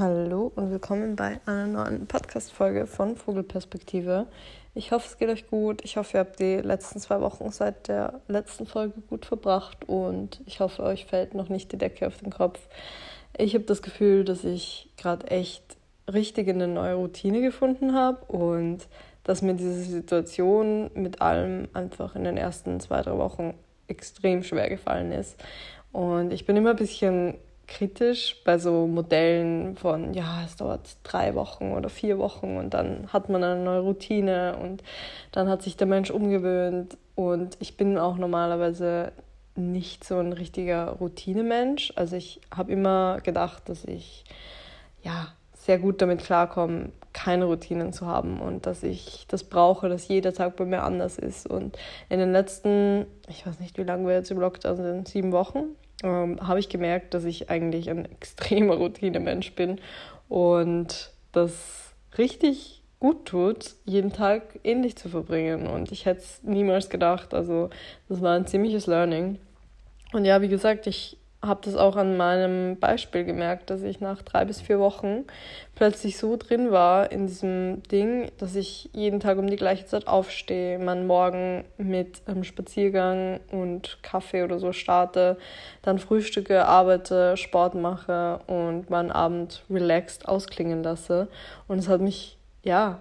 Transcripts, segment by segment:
Hallo und willkommen bei einer neuen Podcast-Folge von Vogelperspektive. Ich hoffe, es geht euch gut. Ich hoffe, ihr habt die letzten zwei Wochen seit der letzten Folge gut verbracht und ich hoffe, euch fällt noch nicht die Decke auf den Kopf. Ich habe das Gefühl, dass ich gerade echt richtig in eine neue Routine gefunden habe und dass mir diese Situation mit allem einfach in den ersten zwei, drei Wochen extrem schwer gefallen ist. Und ich bin immer ein bisschen kritisch bei so Modellen von, ja, es dauert drei Wochen oder vier Wochen und dann hat man eine neue Routine und dann hat sich der Mensch umgewöhnt. Und ich bin auch normalerweise nicht so ein richtiger Routinemensch. Also ich habe immer gedacht, dass ich ja sehr gut damit klarkomme, keine Routinen zu haben und dass ich das brauche, dass jeder Tag bei mir anders ist. Und in den letzten, ich weiß nicht, wie lange wir jetzt im Lockdown sind, sieben Wochen, ähm, habe ich gemerkt, dass ich eigentlich ein extremer Routinemensch bin und das richtig gut tut, jeden Tag ähnlich zu verbringen. Und ich hätte es niemals gedacht. Also das war ein ziemliches Learning. Und ja, wie gesagt, ich habe das auch an meinem Beispiel gemerkt, dass ich nach drei bis vier Wochen plötzlich so drin war in diesem Ding, dass ich jeden Tag um die gleiche Zeit aufstehe, meinen Morgen mit einem Spaziergang und Kaffee oder so starte, dann frühstücke, arbeite, Sport mache und meinen Abend relaxed ausklingen lasse. Und es hat mich, ja,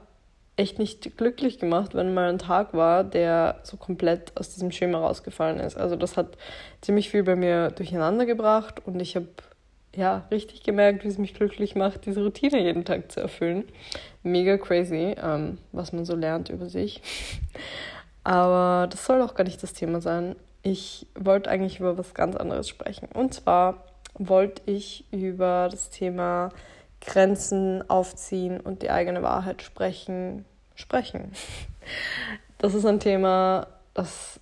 echt nicht glücklich gemacht, wenn mal ein Tag war, der so komplett aus diesem Schema rausgefallen ist. Also das hat ziemlich viel bei mir durcheinander gebracht und ich habe ja richtig gemerkt, wie es mich glücklich macht, diese Routine jeden Tag zu erfüllen. Mega crazy, ähm, was man so lernt über sich. Aber das soll auch gar nicht das Thema sein. Ich wollte eigentlich über was ganz anderes sprechen. Und zwar wollte ich über das Thema Grenzen aufziehen und die eigene Wahrheit sprechen, sprechen. Das ist ein Thema, das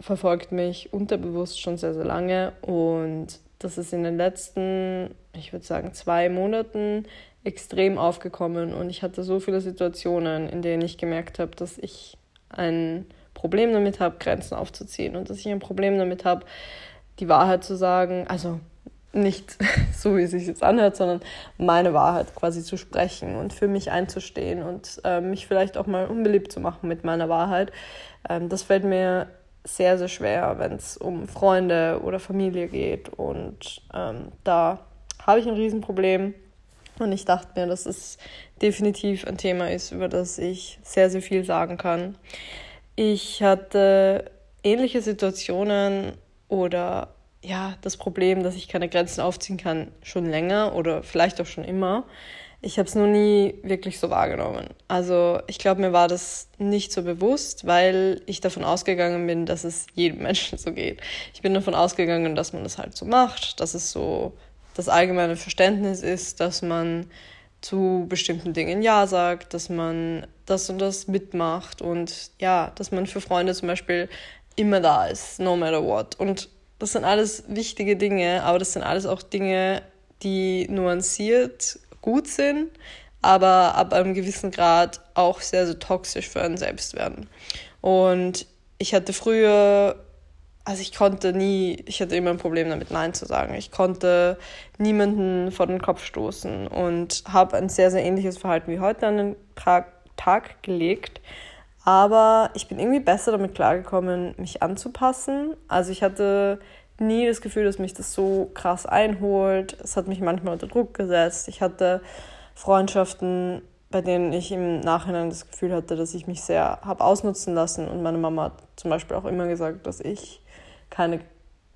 verfolgt mich unterbewusst schon sehr, sehr lange und das ist in den letzten, ich würde sagen, zwei Monaten extrem aufgekommen und ich hatte so viele Situationen, in denen ich gemerkt habe, dass ich ein Problem damit habe, Grenzen aufzuziehen und dass ich ein Problem damit habe, die Wahrheit zu sagen. Also nicht so, wie es sich jetzt anhört, sondern meine Wahrheit quasi zu sprechen und für mich einzustehen und äh, mich vielleicht auch mal unbeliebt zu machen mit meiner Wahrheit. Ähm, das fällt mir sehr, sehr schwer, wenn es um Freunde oder Familie geht. Und ähm, da habe ich ein Riesenproblem. Und ich dachte mir, dass es definitiv ein Thema ist, über das ich sehr, sehr viel sagen kann. Ich hatte ähnliche Situationen oder ja, das Problem, dass ich keine Grenzen aufziehen kann, schon länger oder vielleicht auch schon immer. Ich habe es nur nie wirklich so wahrgenommen. Also ich glaube, mir war das nicht so bewusst, weil ich davon ausgegangen bin, dass es jedem Menschen so geht. Ich bin davon ausgegangen, dass man das halt so macht, dass es so das allgemeine Verständnis ist, dass man zu bestimmten Dingen Ja sagt, dass man das und das mitmacht und ja, dass man für Freunde zum Beispiel immer da ist, no matter what. Und das sind alles wichtige Dinge, aber das sind alles auch Dinge, die nuanciert gut sind, aber ab einem gewissen Grad auch sehr, sehr toxisch für einen selbst werden. Und ich hatte früher, also ich konnte nie, ich hatte immer ein Problem damit, Nein zu sagen. Ich konnte niemanden vor den Kopf stoßen und habe ein sehr, sehr ähnliches Verhalten wie heute an den Tag, Tag gelegt. Aber ich bin irgendwie besser damit klargekommen, mich anzupassen. Also ich hatte nie das Gefühl, dass mich das so krass einholt. Es hat mich manchmal unter Druck gesetzt. Ich hatte Freundschaften, bei denen ich im Nachhinein das Gefühl hatte, dass ich mich sehr habe ausnutzen lassen. Und meine Mama hat zum Beispiel auch immer gesagt, dass ich keine,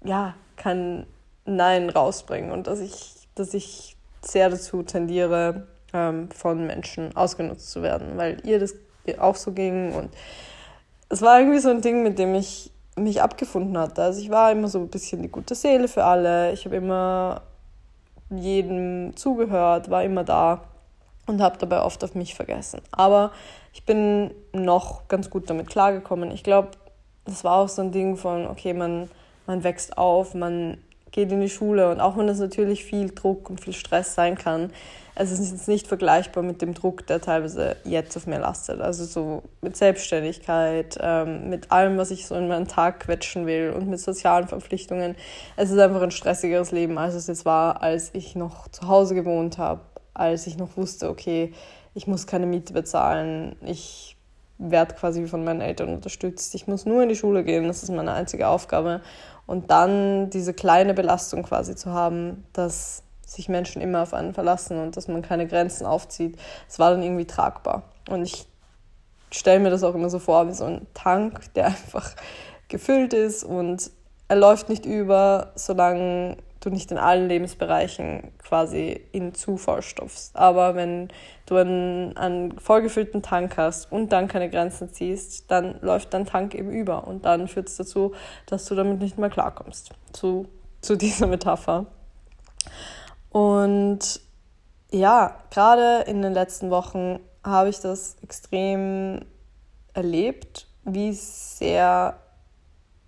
ja, kein Nein rausbringe und dass ich, dass ich sehr dazu tendiere, ähm, von Menschen ausgenutzt zu werden, weil ihr das auch so ging. Und es war irgendwie so ein Ding, mit dem ich mich abgefunden hatte. Also ich war immer so ein bisschen die gute Seele für alle. Ich habe immer jedem zugehört, war immer da und habe dabei oft auf mich vergessen. Aber ich bin noch ganz gut damit klargekommen. Ich glaube, das war auch so ein Ding von, okay, man, man wächst auf, man geht in die Schule und auch wenn das natürlich viel Druck und viel Stress sein kann, es ist jetzt nicht vergleichbar mit dem Druck, der teilweise jetzt auf mir lastet. Also so mit Selbstständigkeit, ähm, mit allem, was ich so in meinen Tag quetschen will und mit sozialen Verpflichtungen. Es ist einfach ein stressigeres Leben, als es jetzt war, als ich noch zu Hause gewohnt habe. als ich noch wusste, okay, ich muss keine Miete bezahlen, ich werde quasi von meinen Eltern unterstützt, ich muss nur in die Schule gehen, das ist meine einzige Aufgabe. Und dann diese kleine Belastung quasi zu haben, dass sich Menschen immer auf einen verlassen und dass man keine Grenzen aufzieht, das war dann irgendwie tragbar. Und ich stelle mir das auch immer so vor wie so ein Tank, der einfach gefüllt ist und er läuft nicht über, solange du nicht in allen Lebensbereichen quasi ihn zu vollstopfst. Aber wenn du einen, einen vollgefüllten Tank hast und dann keine Grenzen ziehst, dann läuft dein Tank eben über und dann führt es dazu, dass du damit nicht mehr klarkommst. Zu, zu dieser Metapher. Und ja, gerade in den letzten Wochen habe ich das extrem erlebt, wie sehr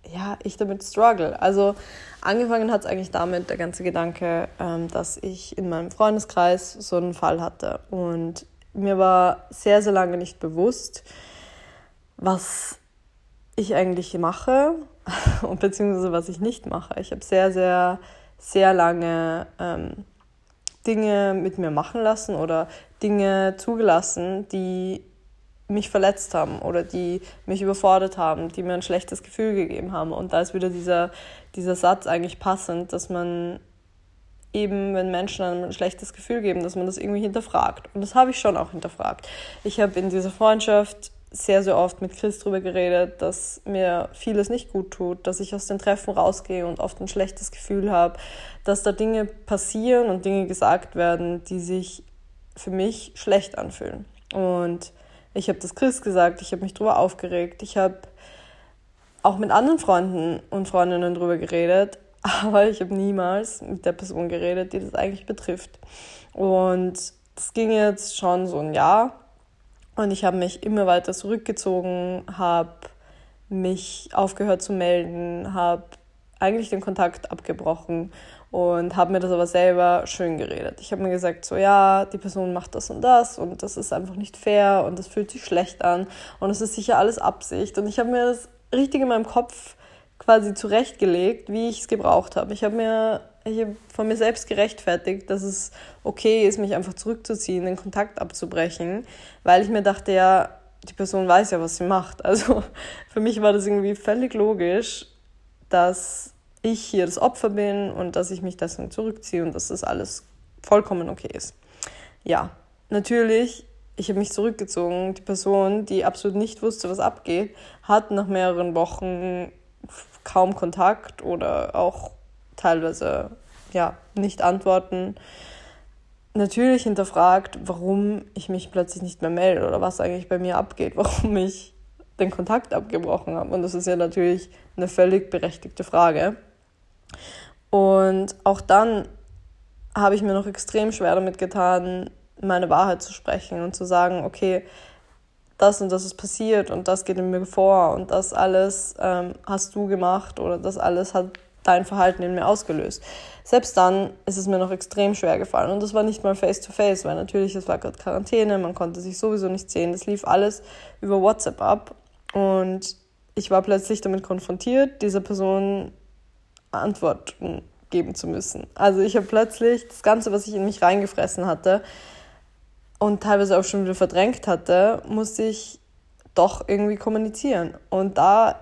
ja, ich damit struggle. Also angefangen hat es eigentlich damit, der ganze Gedanke, ähm, dass ich in meinem Freundeskreis so einen Fall hatte. Und mir war sehr, sehr lange nicht bewusst, was ich eigentlich mache und beziehungsweise was ich nicht mache. Ich habe sehr, sehr, sehr lange ähm, Dinge mit mir machen lassen oder Dinge zugelassen, die mich verletzt haben oder die mich überfordert haben, die mir ein schlechtes Gefühl gegeben haben. Und da ist wieder dieser, dieser Satz eigentlich passend, dass man eben, wenn Menschen einem ein schlechtes Gefühl geben, dass man das irgendwie hinterfragt. Und das habe ich schon auch hinterfragt. Ich habe in dieser Freundschaft sehr, sehr oft mit Chris darüber geredet, dass mir vieles nicht gut tut, dass ich aus den Treffen rausgehe und oft ein schlechtes Gefühl habe, dass da Dinge passieren und Dinge gesagt werden, die sich für mich schlecht anfühlen. Und ich habe das Chris gesagt, ich habe mich darüber aufgeregt, ich habe auch mit anderen Freunden und Freundinnen darüber geredet, aber ich habe niemals mit der Person geredet, die das eigentlich betrifft. Und das ging jetzt schon so ein Jahr. Und ich habe mich immer weiter zurückgezogen, habe mich aufgehört zu melden, habe eigentlich den Kontakt abgebrochen und habe mir das aber selber schön geredet. Ich habe mir gesagt, so ja, die Person macht das und das und das ist einfach nicht fair und das fühlt sich schlecht an und es ist sicher alles Absicht. Und ich habe mir das richtig in meinem Kopf quasi zurechtgelegt, wie ich es gebraucht habe. Ich habe mir ich hab von mir selbst gerechtfertigt, dass es okay ist, mich einfach zurückzuziehen, den Kontakt abzubrechen, weil ich mir dachte, ja, die Person weiß ja, was sie macht. Also für mich war das irgendwie völlig logisch, dass ich hier das Opfer bin und dass ich mich deswegen zurückziehe und dass das alles vollkommen okay ist. Ja, natürlich, ich habe mich zurückgezogen. Die Person, die absolut nicht wusste, was abgeht, hat nach mehreren Wochen kaum Kontakt oder auch teilweise ja, nicht antworten. Natürlich hinterfragt, warum ich mich plötzlich nicht mehr melde oder was eigentlich bei mir abgeht, warum ich den Kontakt abgebrochen habe. Und das ist ja natürlich eine völlig berechtigte Frage. Und auch dann habe ich mir noch extrem schwer damit getan, meine Wahrheit zu sprechen und zu sagen, okay, das und das ist passiert und das geht in mir vor und das alles ähm, hast du gemacht oder das alles hat dein Verhalten in mir ausgelöst. Selbst dann ist es mir noch extrem schwer gefallen und das war nicht mal face to face, weil natürlich es war gerade Quarantäne, man konnte sich sowieso nicht sehen, das lief alles über WhatsApp ab und ich war plötzlich damit konfrontiert, dieser Person Antworten geben zu müssen. Also ich habe plötzlich das Ganze, was ich in mich reingefressen hatte und teilweise auch schon wieder verdrängt hatte, musste ich doch irgendwie kommunizieren. Und da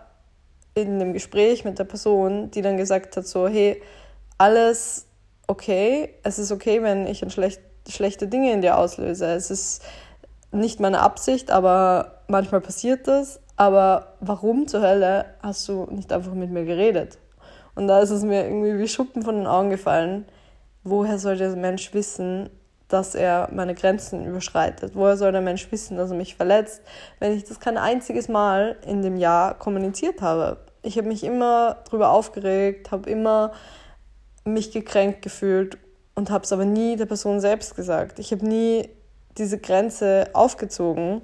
in dem Gespräch mit der Person, die dann gesagt hat, so, hey, alles okay, es ist okay, wenn ich schlecht, schlechte Dinge in dir auslöse. Es ist nicht meine Absicht, aber manchmal passiert das. Aber warum zur Hölle hast du nicht einfach mit mir geredet? Und da ist es mir irgendwie wie Schuppen von den Augen gefallen. Woher soll der Mensch wissen, dass er meine Grenzen überschreitet? Woher soll der Mensch wissen, dass er mich verletzt, wenn ich das kein einziges Mal in dem Jahr kommuniziert habe? Ich habe mich immer darüber aufgeregt, habe immer mich gekränkt gefühlt und habe es aber nie der Person selbst gesagt. Ich habe nie diese Grenze aufgezogen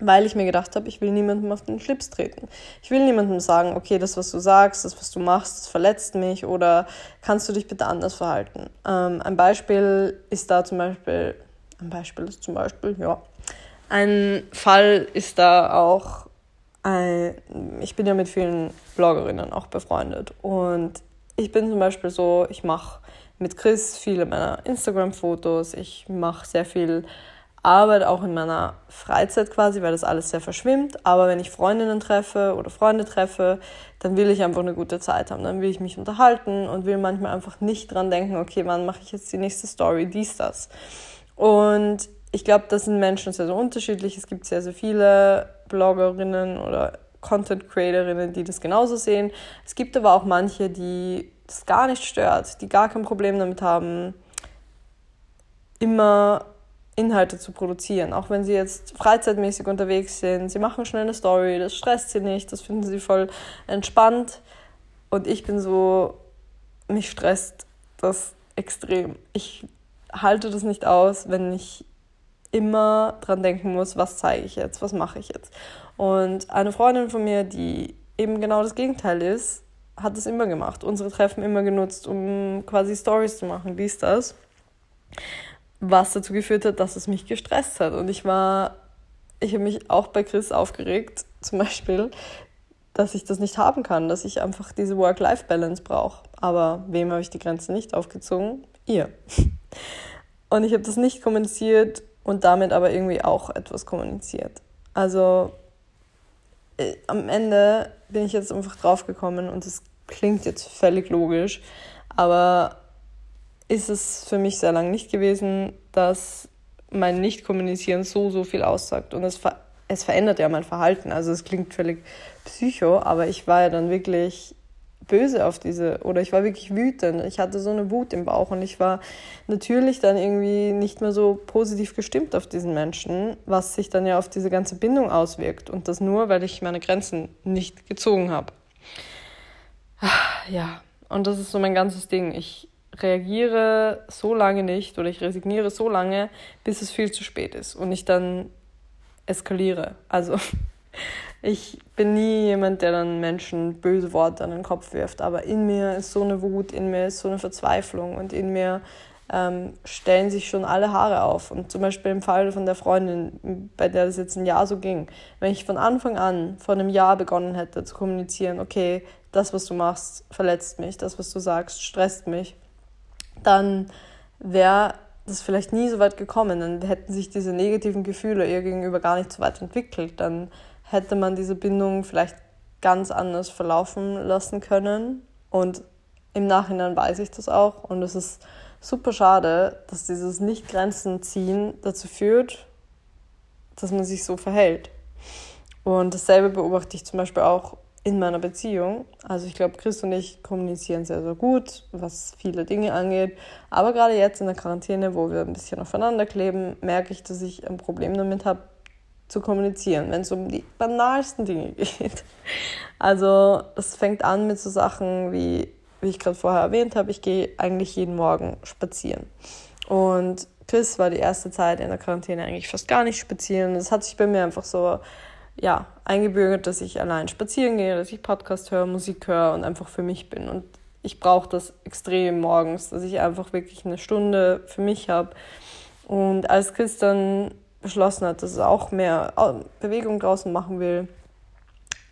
weil ich mir gedacht habe, ich will niemandem auf den Schlips treten. Ich will niemandem sagen, okay, das, was du sagst, das, was du machst, das verletzt mich oder kannst du dich bitte anders verhalten. Ähm, ein Beispiel ist da zum Beispiel, ein Beispiel ist zum Beispiel, ja, ein Fall ist da auch, ein, ich bin ja mit vielen Bloggerinnen auch befreundet und ich bin zum Beispiel so, ich mache mit Chris viele meiner Instagram-Fotos. Ich mache sehr viel Arbeit auch in meiner Freizeit quasi, weil das alles sehr verschwimmt. Aber wenn ich Freundinnen treffe oder Freunde treffe, dann will ich einfach eine gute Zeit haben. Dann will ich mich unterhalten und will manchmal einfach nicht dran denken, okay, wann mache ich jetzt die nächste Story, dies, das. Und ich glaube, das sind Menschen sehr, sehr unterschiedlich. Es gibt sehr, sehr viele Bloggerinnen oder Content Creatorinnen, die das genauso sehen. Es gibt aber auch manche, die das gar nicht stört, die gar kein Problem damit haben, immer Inhalte zu produzieren. Auch wenn sie jetzt freizeitmäßig unterwegs sind, sie machen schnell eine Story, das stresst sie nicht, das finden sie voll entspannt. Und ich bin so, mich stresst das extrem. Ich halte das nicht aus, wenn ich immer dran denken muss, was zeige ich jetzt, was mache ich jetzt. Und eine Freundin von mir, die eben genau das Gegenteil ist, hat es immer gemacht. Unsere Treffen immer genutzt, um quasi Stories zu machen, dies, das. Was dazu geführt hat, dass es mich gestresst hat. Und ich war, ich habe mich auch bei Chris aufgeregt, zum Beispiel, dass ich das nicht haben kann, dass ich einfach diese Work-Life-Balance brauche. Aber wem habe ich die Grenze nicht aufgezogen? Ihr. Und ich habe das nicht kommuniziert und damit aber irgendwie auch etwas kommuniziert. Also äh, am Ende bin ich jetzt einfach draufgekommen und es klingt jetzt völlig logisch, aber ist es für mich sehr lange nicht gewesen, dass mein Nicht-Kommunizieren so, so viel aussagt. Und es, ver es verändert ja mein Verhalten. Also es klingt völlig psycho, aber ich war ja dann wirklich böse auf diese, oder ich war wirklich wütend. Ich hatte so eine Wut im Bauch und ich war natürlich dann irgendwie nicht mehr so positiv gestimmt auf diesen Menschen, was sich dann ja auf diese ganze Bindung auswirkt. Und das nur, weil ich meine Grenzen nicht gezogen habe. Ja, und das ist so mein ganzes Ding. Ich reagiere so lange nicht oder ich resigniere so lange, bis es viel zu spät ist und ich dann eskaliere. Also ich bin nie jemand, der dann Menschen böse Worte an den Kopf wirft, aber in mir ist so eine Wut, in mir ist so eine Verzweiflung und in mir ähm, stellen sich schon alle Haare auf. Und zum Beispiel im Fall von der Freundin, bei der das jetzt ein Jahr so ging, wenn ich von Anfang an, vor einem Jahr begonnen hätte zu kommunizieren, okay, das, was du machst, verletzt mich, das, was du sagst, stresst mich, dann wäre das vielleicht nie so weit gekommen, dann hätten sich diese negativen Gefühle ihr gegenüber gar nicht so weit entwickelt, dann hätte man diese Bindung vielleicht ganz anders verlaufen lassen können. Und im Nachhinein weiß ich das auch. Und es ist super schade, dass dieses Nicht-Grenzen ziehen dazu führt, dass man sich so verhält. Und dasselbe beobachte ich zum Beispiel auch in meiner Beziehung. Also ich glaube, Chris und ich kommunizieren sehr, sehr gut, was viele Dinge angeht. Aber gerade jetzt in der Quarantäne, wo wir ein bisschen aufeinander kleben, merke ich, dass ich ein Problem damit habe, zu kommunizieren, wenn es um die banalsten Dinge geht. Also das fängt an mit so Sachen wie, wie ich gerade vorher erwähnt habe, ich gehe eigentlich jeden Morgen spazieren. Und Chris war die erste Zeit in der Quarantäne eigentlich fast gar nicht spazieren. Das hat sich bei mir einfach so ja, eingebürgert, dass ich allein spazieren gehe, dass ich Podcast höre, Musik höre und einfach für mich bin. Und ich brauche das extrem morgens, dass ich einfach wirklich eine Stunde für mich habe. Und als Chris dann beschlossen hat, dass er auch mehr Bewegung draußen machen will,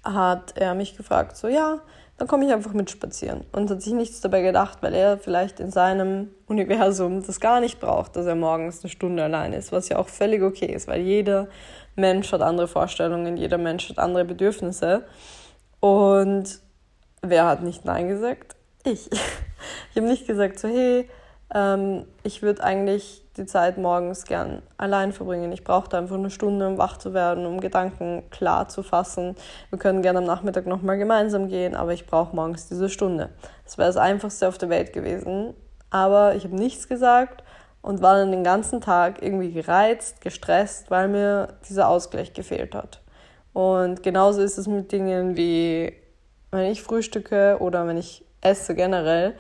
hat er mich gefragt, so ja, dann komme ich einfach mit spazieren. Und hat sich nichts dabei gedacht, weil er vielleicht in seinem Universum das gar nicht braucht, dass er morgens eine Stunde allein ist, was ja auch völlig okay ist, weil jeder Mensch hat andere Vorstellungen, jeder Mensch hat andere Bedürfnisse. Und wer hat nicht Nein gesagt? Ich. Ich habe nicht gesagt, so hey, ähm, ich würde eigentlich die Zeit morgens gern allein verbringen. Ich brauche einfach eine Stunde, um wach zu werden, um Gedanken klar zu fassen. Wir können gerne am Nachmittag nochmal gemeinsam gehen, aber ich brauche morgens diese Stunde. Das wäre das Einfachste auf der Welt gewesen. Aber ich habe nichts gesagt und war dann den ganzen Tag irgendwie gereizt, gestresst, weil mir dieser Ausgleich gefehlt hat. Und genauso ist es mit Dingen wie, wenn ich frühstücke oder wenn ich esse generell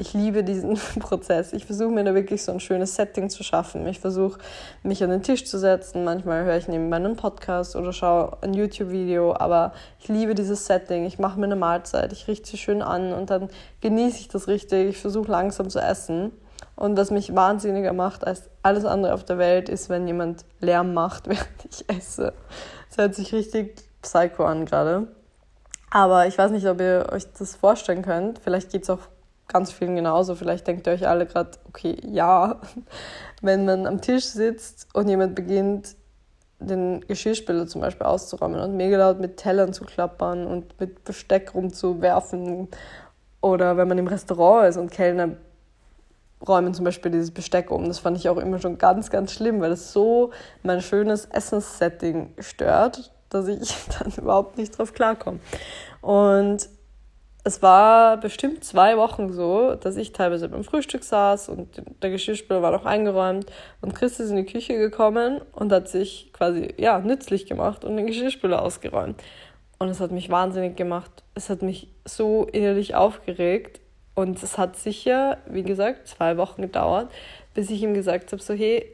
ich liebe diesen Prozess. Ich versuche mir da wirklich so ein schönes Setting zu schaffen. Ich versuche, mich an den Tisch zu setzen. Manchmal höre ich nebenbei einen Podcast oder schaue ein YouTube-Video, aber ich liebe dieses Setting. Ich mache mir eine Mahlzeit, ich richte sie schön an und dann genieße ich das richtig. Ich versuche langsam zu essen. Und was mich wahnsinniger macht als alles andere auf der Welt, ist, wenn jemand Lärm macht, während ich esse. Das hört sich richtig psycho an gerade. Aber ich weiß nicht, ob ihr euch das vorstellen könnt. Vielleicht geht es auch ganz vielen genauso. Vielleicht denkt ihr euch alle gerade, okay, ja, wenn man am Tisch sitzt und jemand beginnt, den Geschirrspüler zum Beispiel auszuräumen und mega laut mit Tellern zu klappern und mit Besteck rumzuwerfen. Oder wenn man im Restaurant ist und Kellner räumen zum Beispiel dieses Besteck um. Das fand ich auch immer schon ganz, ganz schlimm, weil es so mein schönes Essenssetting stört, dass ich dann überhaupt nicht drauf klarkomme. Und es war bestimmt zwei Wochen so, dass ich teilweise beim Frühstück saß und der Geschirrspüler war noch eingeräumt und Chris ist in die Küche gekommen und hat sich quasi ja nützlich gemacht und den Geschirrspüler ausgeräumt. Und es hat mich wahnsinnig gemacht. Es hat mich so innerlich aufgeregt und es hat sicher, wie gesagt, zwei Wochen gedauert, bis ich ihm gesagt habe, so hey,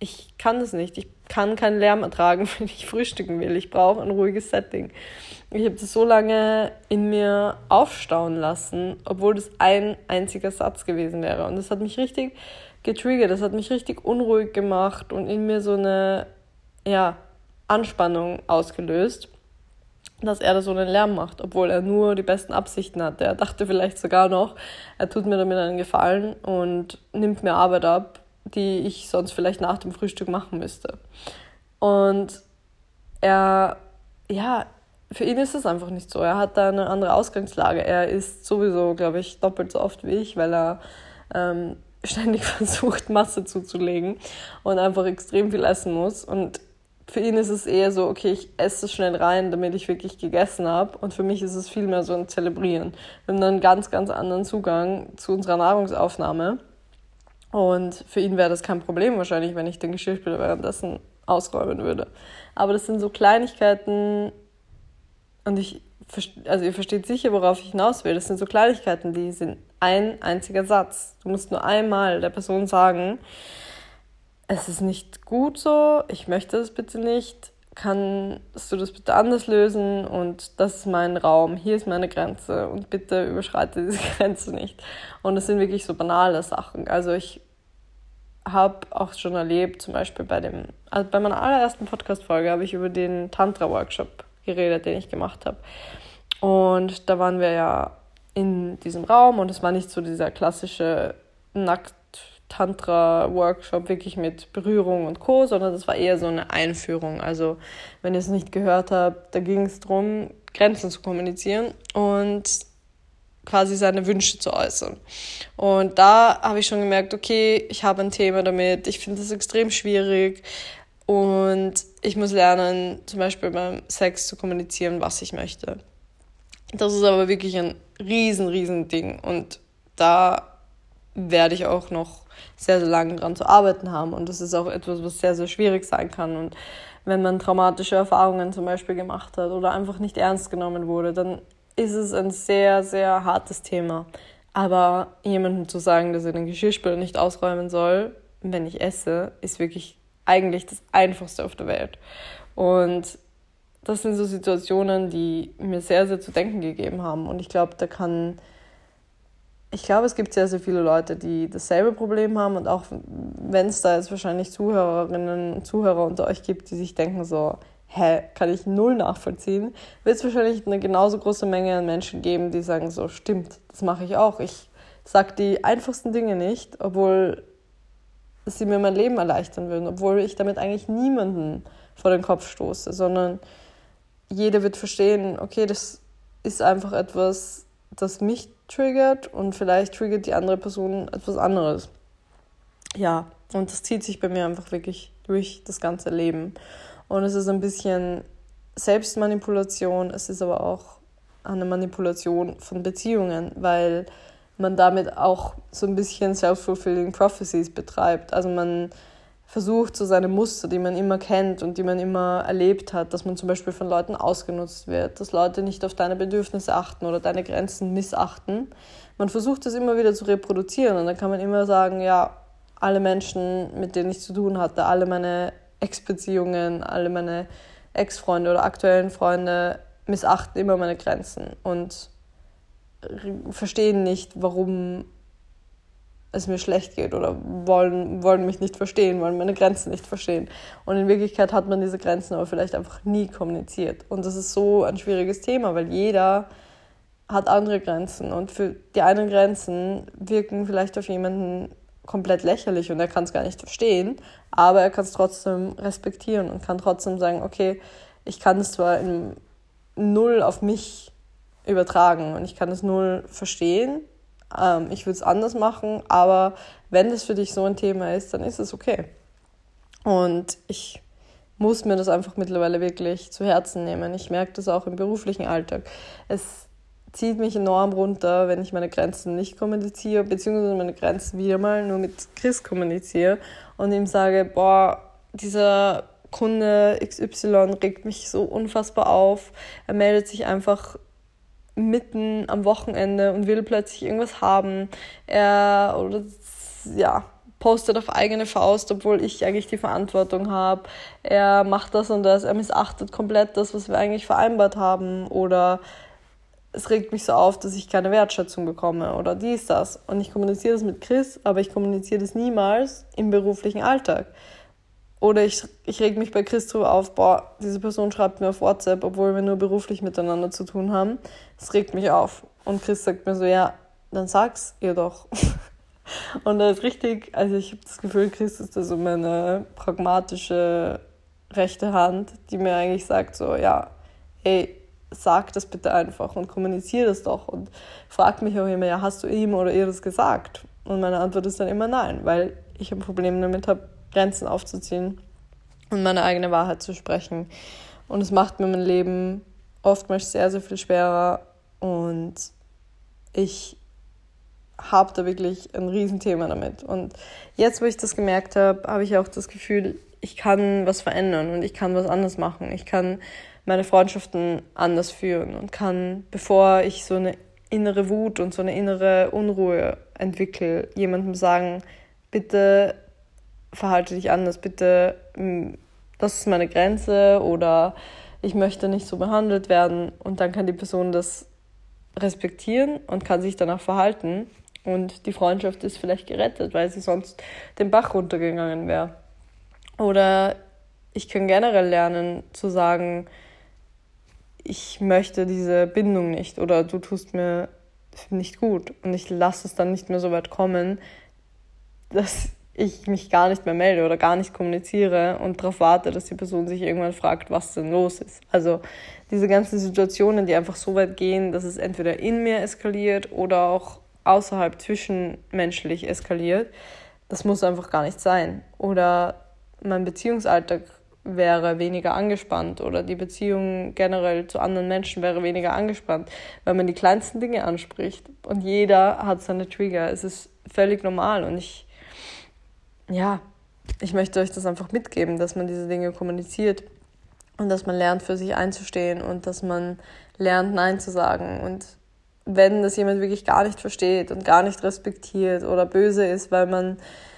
ich kann das nicht. Ich kann keinen Lärm ertragen, wenn ich frühstücken will. Ich brauche ein ruhiges Setting. Ich habe das so lange in mir aufstauen lassen, obwohl das ein einziger Satz gewesen wäre. Und das hat mich richtig getriggert, das hat mich richtig unruhig gemacht und in mir so eine ja, Anspannung ausgelöst, dass er da so einen Lärm macht, obwohl er nur die besten Absichten hatte. Er dachte vielleicht sogar noch, er tut mir damit einen Gefallen und nimmt mir Arbeit ab, die ich sonst vielleicht nach dem Frühstück machen müsste. Und er, ja, für ihn ist es einfach nicht so. Er hat da eine andere Ausgangslage. Er ist sowieso, glaube ich, doppelt so oft wie ich, weil er ähm, ständig versucht, Masse zuzulegen und einfach extrem viel essen muss. Und für ihn ist es eher so, okay, ich esse es schnell rein, damit ich wirklich gegessen habe. Und für mich ist es vielmehr so ein Zelebrieren. Wir haben dann einen ganz, ganz anderen Zugang zu unserer Nahrungsaufnahme. Und für ihn wäre das kein Problem wahrscheinlich, wenn ich den Geschirrspüler währenddessen ausräumen würde. Aber das sind so Kleinigkeiten, und ich, also ihr versteht sicher, worauf ich hinaus will. Das sind so Kleinigkeiten, die sind ein einziger Satz. Du musst nur einmal der Person sagen, es ist nicht gut so, ich möchte es bitte nicht, kannst du das bitte anders lösen und das ist mein Raum, hier ist meine Grenze und bitte überschreite diese Grenze nicht. Und es sind wirklich so banale Sachen. Also ich habe auch schon erlebt, zum Beispiel bei dem, also bei meiner allerersten Podcast-Folge habe ich über den Tantra-Workshop geredet, den ich gemacht habe. Und da waren wir ja in diesem Raum und es war nicht so dieser klassische Nackt-Tantra-Workshop, wirklich mit Berührung und Co., sondern das war eher so eine Einführung. Also, wenn ihr es nicht gehört habt, da ging es darum, Grenzen zu kommunizieren und quasi seine Wünsche zu äußern. Und da habe ich schon gemerkt, okay, ich habe ein Thema damit, ich finde das extrem schwierig. Und ich muss lernen, zum Beispiel beim Sex zu kommunizieren, was ich möchte. Das ist aber wirklich ein riesen, riesen Ding. Und da werde ich auch noch sehr, sehr lange dran zu arbeiten haben. Und das ist auch etwas, was sehr, sehr schwierig sein kann. Und wenn man traumatische Erfahrungen zum Beispiel gemacht hat oder einfach nicht ernst genommen wurde, dann ist es ein sehr, sehr hartes Thema. Aber jemandem zu sagen, dass er den Geschirrspüler nicht ausräumen soll, wenn ich esse, ist wirklich eigentlich das Einfachste auf der Welt. Und das sind so Situationen, die mir sehr, sehr zu denken gegeben haben. Und ich glaube, da kann, ich glaube, es gibt sehr, sehr viele Leute, die dasselbe Problem haben. Und auch wenn es da jetzt wahrscheinlich Zuhörerinnen und Zuhörer unter euch gibt, die sich denken so, hä, kann ich null nachvollziehen, wird es wahrscheinlich eine genauso große Menge an Menschen geben, die sagen so, stimmt, das mache ich auch. Ich sage die einfachsten Dinge nicht, obwohl sie mir mein Leben erleichtern würden, obwohl ich damit eigentlich niemanden vor den Kopf stoße, sondern jeder wird verstehen, okay, das ist einfach etwas, das mich triggert und vielleicht triggert die andere Person etwas anderes. Ja, und das zieht sich bei mir einfach wirklich durch das ganze Leben. Und es ist ein bisschen Selbstmanipulation, es ist aber auch eine Manipulation von Beziehungen, weil man damit auch so ein bisschen self-fulfilling prophecies betreibt. Also man versucht so seine Muster, die man immer kennt und die man immer erlebt hat, dass man zum Beispiel von Leuten ausgenutzt wird, dass Leute nicht auf deine Bedürfnisse achten oder deine Grenzen missachten. Man versucht das immer wieder zu reproduzieren und dann kann man immer sagen, ja, alle Menschen, mit denen ich zu tun hatte, alle meine Ex-Beziehungen, alle meine Ex-Freunde oder aktuellen Freunde missachten immer meine Grenzen und verstehen nicht, warum es mir schlecht geht oder wollen, wollen mich nicht verstehen, wollen meine Grenzen nicht verstehen. Und in Wirklichkeit hat man diese Grenzen aber vielleicht einfach nie kommuniziert. Und das ist so ein schwieriges Thema, weil jeder hat andere Grenzen und für die einen Grenzen wirken vielleicht auf jemanden komplett lächerlich und er kann es gar nicht verstehen, aber er kann es trotzdem respektieren und kann trotzdem sagen, okay, ich kann es zwar in null auf mich übertragen und ich kann es null verstehen, ähm, ich würde es anders machen, aber wenn das für dich so ein Thema ist, dann ist es okay. Und ich muss mir das einfach mittlerweile wirklich zu Herzen nehmen. Ich merke das auch im beruflichen Alltag. Es zieht mich enorm runter, wenn ich meine Grenzen nicht kommuniziere, beziehungsweise meine Grenzen wieder mal nur mit Chris kommuniziere und ihm sage, boah, dieser Kunde XY regt mich so unfassbar auf. Er meldet sich einfach mitten am Wochenende und will plötzlich irgendwas haben. Er oder ja, postet auf eigene Faust, obwohl ich eigentlich die Verantwortung habe. Er macht das und das, er missachtet komplett das, was wir eigentlich vereinbart haben. Oder es regt mich so auf, dass ich keine Wertschätzung bekomme oder dies, das. Und ich kommuniziere das mit Chris, aber ich kommuniziere das niemals im beruflichen Alltag. Oder ich, ich reg mich bei Chris drüber auf, boah, diese Person schreibt mir auf WhatsApp, obwohl wir nur beruflich miteinander zu tun haben. Es regt mich auf. Und Chris sagt mir so, ja, dann sag's ihr doch. Und da ist richtig, also ich habe das Gefühl, Chris ist da so meine pragmatische rechte Hand, die mir eigentlich sagt so, ja, ey, sag das bitte einfach und kommuniziere das doch und frag mich auch immer, ja, hast du ihm oder ihr das gesagt? Und meine Antwort ist dann immer nein, weil ich ein Problem damit habe, Grenzen aufzuziehen und meine eigene Wahrheit zu sprechen. Und es macht mir mein Leben oftmals sehr, sehr viel schwerer und ich habe da wirklich ein Riesenthema damit. Und jetzt, wo ich das gemerkt habe, habe ich auch das Gefühl, ich kann was verändern und ich kann was anders machen. Ich kann meine Freundschaften anders führen und kann, bevor ich so eine innere Wut und so eine innere Unruhe entwickle, jemandem sagen, bitte verhalte dich anders, bitte, mm, das ist meine Grenze oder ich möchte nicht so behandelt werden. Und dann kann die Person das respektieren und kann sich danach verhalten und die Freundschaft ist vielleicht gerettet, weil sie sonst den Bach runtergegangen wäre. Oder ich kann generell lernen zu sagen, ich möchte diese Bindung nicht oder du tust mir nicht gut und ich lasse es dann nicht mehr so weit kommen, dass ich mich gar nicht mehr melde oder gar nicht kommuniziere und darauf warte, dass die Person sich irgendwann fragt, was denn los ist. Also diese ganzen Situationen, die einfach so weit gehen, dass es entweder in mir eskaliert oder auch außerhalb zwischenmenschlich eskaliert, das muss einfach gar nicht sein. Oder mein Beziehungsalltag wäre weniger angespannt oder die Beziehung generell zu anderen Menschen wäre weniger angespannt, weil man die kleinsten Dinge anspricht und jeder hat seine Trigger. Es ist völlig normal und ich, ja, ich möchte euch das einfach mitgeben, dass man diese Dinge kommuniziert und dass man lernt, für sich einzustehen und dass man lernt, Nein zu sagen und wenn das jemand wirklich gar nicht versteht und gar nicht respektiert oder böse ist, weil man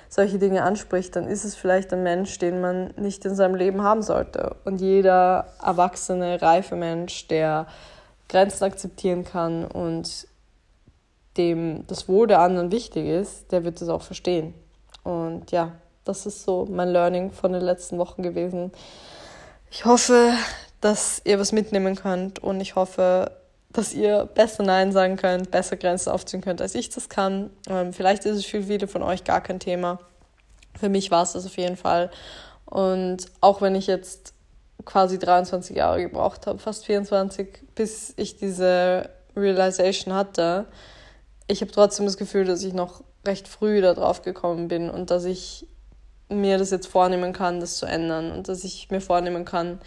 solche Dinge anspricht, dann ist es vielleicht ein Mensch, den man nicht in seinem Leben haben sollte. Und jeder erwachsene, reife Mensch, der Grenzen akzeptieren kann und dem das Wohl der anderen wichtig ist, der wird es auch verstehen. Und ja, das ist so mein Learning von den letzten Wochen gewesen. Ich hoffe, dass ihr was mitnehmen könnt und ich hoffe, dass ihr besser Nein sagen könnt, besser Grenzen aufziehen könnt, als ich das kann. Ähm, vielleicht ist es für viele von euch gar kein Thema. Für mich war es das auf jeden Fall. Und auch wenn ich jetzt quasi 23 Jahre gebraucht habe, fast 24, bis ich diese Realization hatte, ich habe trotzdem das Gefühl, dass ich noch recht früh darauf gekommen bin und dass ich mir das jetzt vornehmen kann, das zu ändern und dass ich mir vornehmen kann,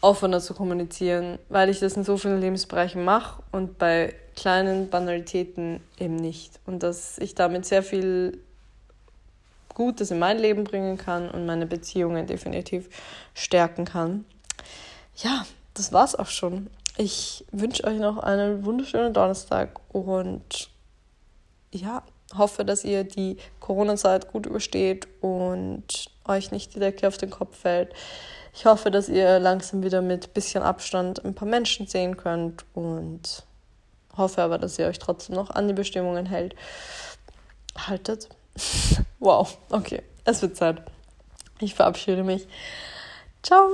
offener zu kommunizieren, weil ich das in so vielen Lebensbereichen mache und bei kleinen Banalitäten eben nicht. Und dass ich damit sehr viel Gutes in mein Leben bringen kann und meine Beziehungen definitiv stärken kann. Ja, das war's auch schon. Ich wünsche euch noch einen wunderschönen Donnerstag und ja, hoffe, dass ihr die Corona-Zeit gut übersteht und euch nicht die Decke auf den Kopf fällt. Ich hoffe, dass ihr langsam wieder mit bisschen Abstand ein paar Menschen sehen könnt und hoffe aber, dass ihr euch trotzdem noch an die Bestimmungen hält. Haltet. wow, okay, es wird Zeit. Ich verabschiede mich. Ciao.